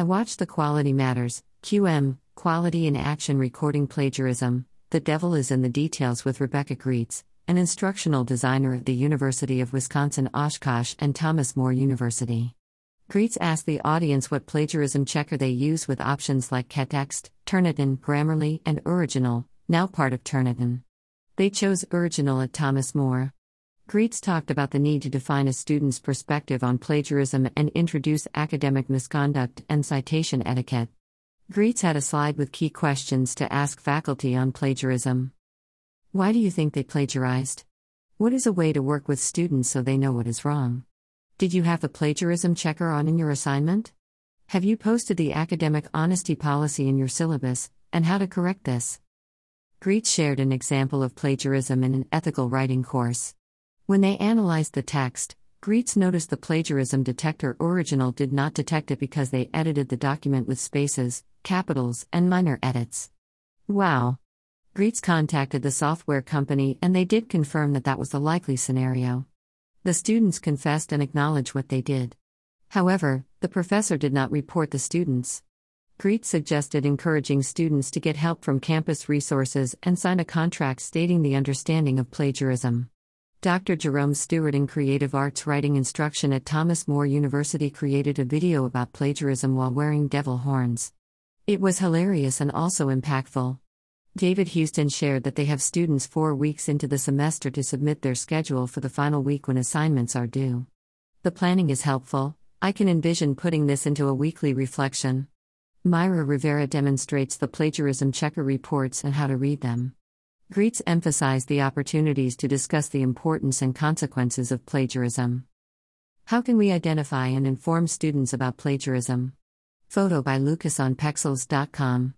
I watched the Quality Matters, QM, Quality in Action Recording Plagiarism, The Devil is in the Details with Rebecca Greets, an instructional designer at the University of Wisconsin Oshkosh and Thomas More University. Greets asked the audience what plagiarism checker they use with options like Quetext, Turnitin, Grammarly, and Ouriginal, now part of Turnitin. They chose Ouriginal at Thomas More. Greets talked about the need to define a student's perspective on plagiarism and introduce academic misconduct and citation etiquette. Greets had a slide with key questions to ask faculty on plagiarism. Why do you think they plagiarized? What is a way to work with students so they know what is wrong? Did you have the plagiarism checker on in your assignment? Have you posted the academic honesty policy in your syllabus, and how to correct this? Greets shared an example of plagiarism in an ethical writing course. When they analyzed the text, Greets noticed the plagiarism detector Ouriginal did not detect it because they edited the document with spaces, capitals, and minor edits. Wow. Greets contacted the software company and they did confirm that that was the likely scenario. The students confessed and acknowledged what they did. However, the professor did not report the students. Greets suggested encouraging students to get help from campus resources and sign a contract stating the understanding of plagiarism. Dr. Jerome Stewart in Creative Arts Writing Instruction at Thomas More University created a video about plagiarism while wearing devil horns. It was hilarious and also impactful. David Houston shared that they have students four weeks into the semester to submit their schedule for the final week when assignments are due. The planning is helpful. I can envision putting this into a weekly reflection. Myra Rivera demonstrates the plagiarism checker reports and how to read them. Greets emphasized the opportunities to discuss the importance and consequences of plagiarism. How can we identify and inform students about plagiarism? Photo by Lucas on Pexels.com.